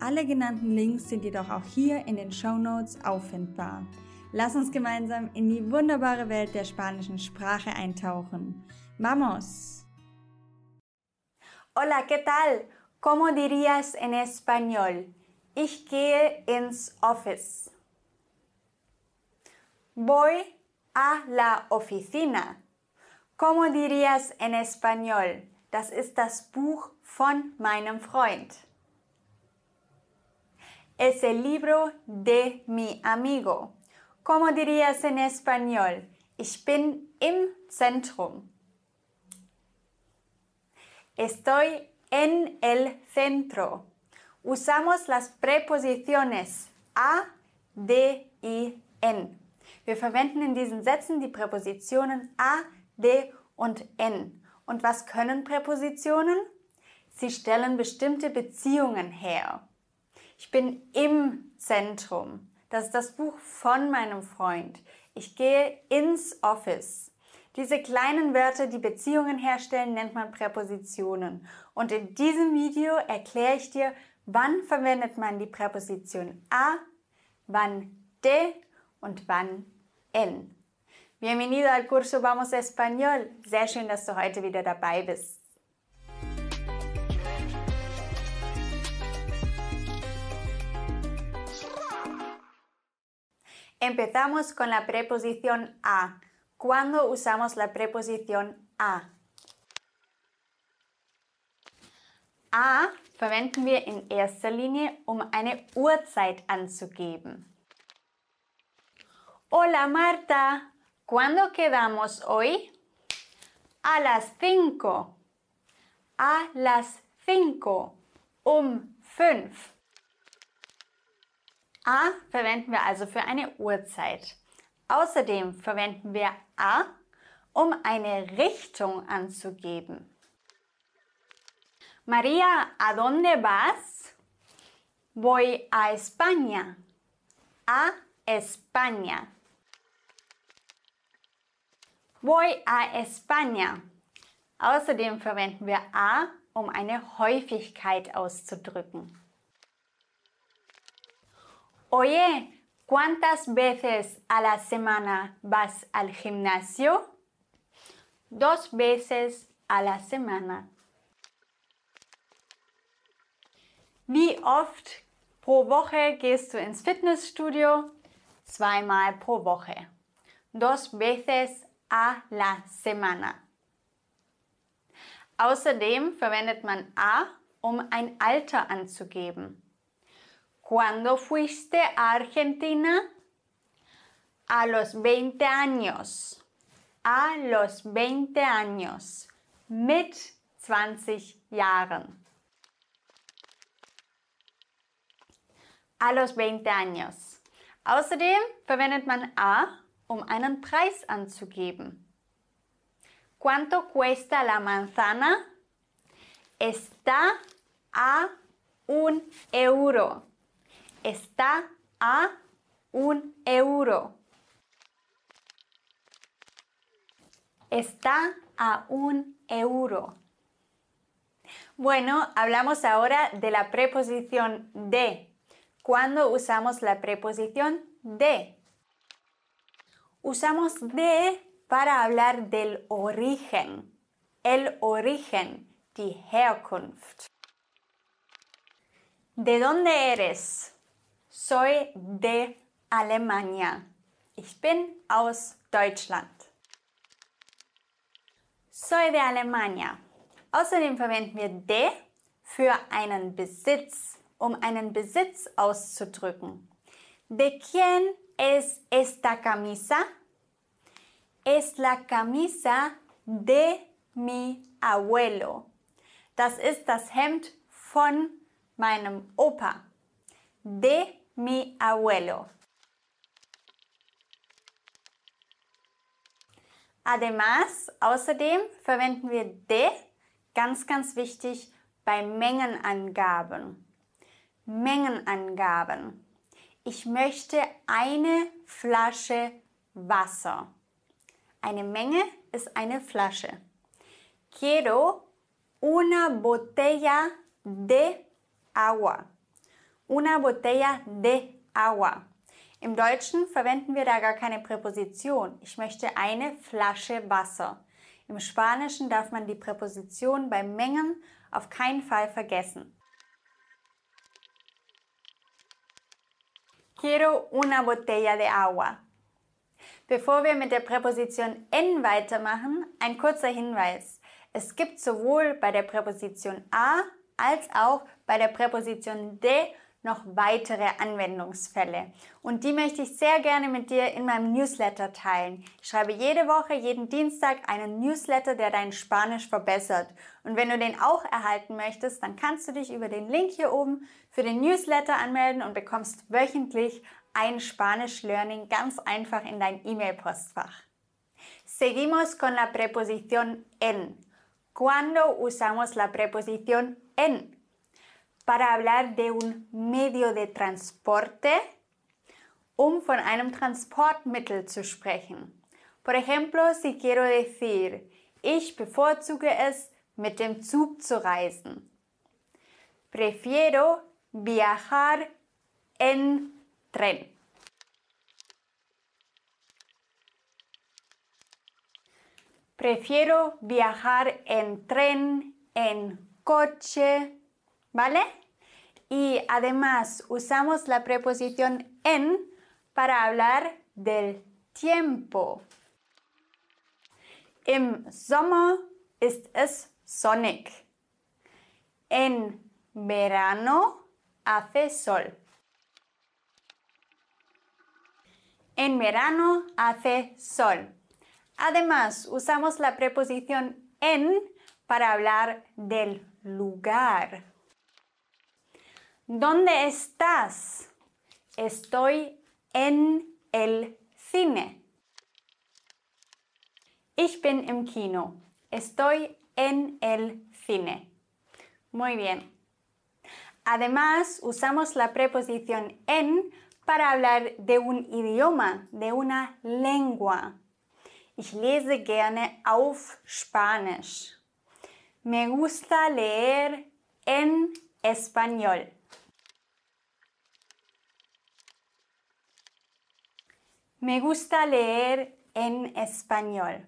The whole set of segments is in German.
Alle genannten Links sind jedoch auch hier in den Show Notes auffindbar. Lass uns gemeinsam in die wunderbare Welt der spanischen Sprache eintauchen. Vamos! Hola, ¿qué tal? ¿Cómo dirías en español? Ich gehe ins Office. Voy a la oficina. ¿Cómo dirías en español? Das ist das Buch von meinem Freund. Es el libro de mi amigo. ¿Cómo dirías en español? Ich bin im Zentrum. Estoy en el centro. Usamos las preposiciones a, de y en. Wir verwenden in diesen Sätzen die Präpositionen a, de und en. Und was können Präpositionen? Sie stellen bestimmte Beziehungen her. Ich bin im Zentrum. Das ist das Buch von meinem Freund. Ich gehe ins Office. Diese kleinen Wörter, die Beziehungen herstellen, nennt man Präpositionen. Und in diesem Video erkläre ich dir, wann verwendet man die Präposition a, wann de und wann en. Bienvenido al curso Vamos Español. Sehr schön, dass du heute wieder dabei bist. Empezamos con la preposición a. ¿Cuándo usamos la preposición a? A verwenden wir in erster Linie, um eine Uhrzeit anzugeben. Hola Marta, ¿cuándo quedamos hoy? A las 5. A las 5. Um 5. A verwenden wir also für eine Uhrzeit. Außerdem verwenden wir A, um eine Richtung anzugeben. María, ¿a dónde vas? Voy a España. A España. Voy a España. Außerdem verwenden wir a, um eine Häufigkeit auszudrücken. Oye, ¿cuántas veces a la semana vas al gimnasio? Dos veces a la semana. Wie oft pro Woche gehst du ins Fitnessstudio? Zweimal pro Woche. Dos veces a la semana. Außerdem verwendet man a, um ein Alter anzugeben. ¿Cuándo fuiste a Argentina? A los 20 años. A los 20 años. Mit 20 Jahren. A los 20 años. Außerdem verwendet man a, um einen Preis anzugeben. ¿Cuánto cuesta la manzana? Está a un euro está a un euro. Está a un euro. Bueno, hablamos ahora de la preposición de. ¿Cuándo usamos la preposición de? Usamos de para hablar del origen. El origen, die Herkunft. ¿De dónde eres? Soy de Alemania. Ich bin aus Deutschland. Soy de Alemania. Außerdem verwenden wir de für einen Besitz, um einen Besitz auszudrücken. ¿De quién es esta camisa? Es la camisa de mi abuelo. Das ist das Hemd von meinem Opa. de mi abuelo. Además, außerdem verwenden wir de, ganz, ganz wichtig, bei Mengenangaben. Mengenangaben. Ich möchte eine Flasche Wasser. Eine Menge ist eine Flasche. Quiero una botella de agua. Una botella de agua. Im Deutschen verwenden wir da gar keine Präposition. Ich möchte eine Flasche Wasser. Im Spanischen darf man die Präposition bei Mengen auf keinen Fall vergessen. Quiero una botella de agua. Bevor wir mit der Präposition en weitermachen, ein kurzer Hinweis. Es gibt sowohl bei der Präposition a als auch bei der Präposition de noch weitere Anwendungsfälle. Und die möchte ich sehr gerne mit dir in meinem Newsletter teilen. Ich schreibe jede Woche, jeden Dienstag einen Newsletter, der dein Spanisch verbessert. Und wenn du den auch erhalten möchtest, dann kannst du dich über den Link hier oben für den Newsletter anmelden und bekommst wöchentlich ein Spanisch Learning ganz einfach in dein E-Mail-Postfach. Seguimos con la preposición en. ¿Cuándo usamos la preposición en? Para hablar de un medio de transporte, um von einem Transportmittel zu sprechen. Por ejemplo, si quiero decir, ich bevorzuge es, mit dem Zug zu reisen. Prefiero viajar en tren. Prefiero viajar en tren, en coche, ¿vale? Y además usamos la preposición en para hablar del tiempo. Im Sommer ist es sonnig. En verano hace sol. En verano hace sol. Además, usamos la preposición en para hablar del lugar. ¿Dónde estás? Estoy en el cine. Ich bin im Kino. Estoy en el cine. Muy bien. Además, usamos la preposición en para hablar de un idioma, de una lengua. Ich lese gerne auf Spanisch. Me gusta leer en español. Me gusta leer en español.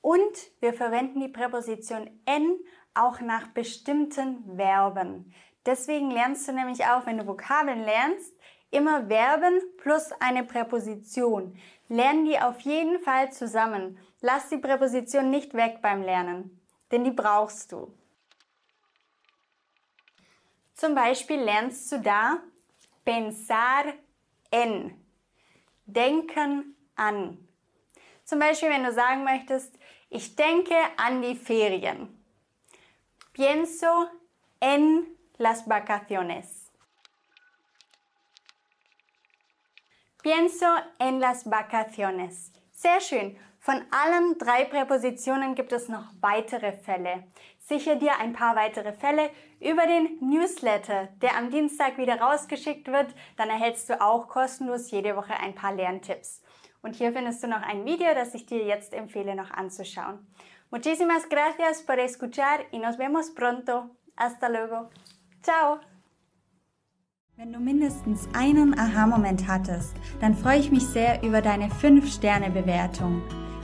Und wir verwenden die Präposition en auch nach bestimmten Verben. Deswegen lernst du nämlich auch, wenn du Vokabeln lernst, immer Verben plus eine Präposition. Lern die auf jeden Fall zusammen. Lass die Präposition nicht weg beim Lernen, denn die brauchst du. Zum Beispiel lernst du da pensar en denken an. Zum Beispiel, wenn du sagen möchtest, ich denke an die Ferien. Pienso en las vacaciones. Pienso en las vacaciones. Sehr schön. Von allen drei Präpositionen gibt es noch weitere Fälle. Sicher dir ein paar weitere Fälle über den Newsletter, der am Dienstag wieder rausgeschickt wird. Dann erhältst du auch kostenlos jede Woche ein paar Lerntipps. Und hier findest du noch ein Video, das ich dir jetzt empfehle noch anzuschauen. Muchísimas gracias por escuchar y nos vemos pronto. Hasta luego. Ciao. Wenn du mindestens einen Aha-Moment hattest, dann freue ich mich sehr über deine 5-Sterne-Bewertung.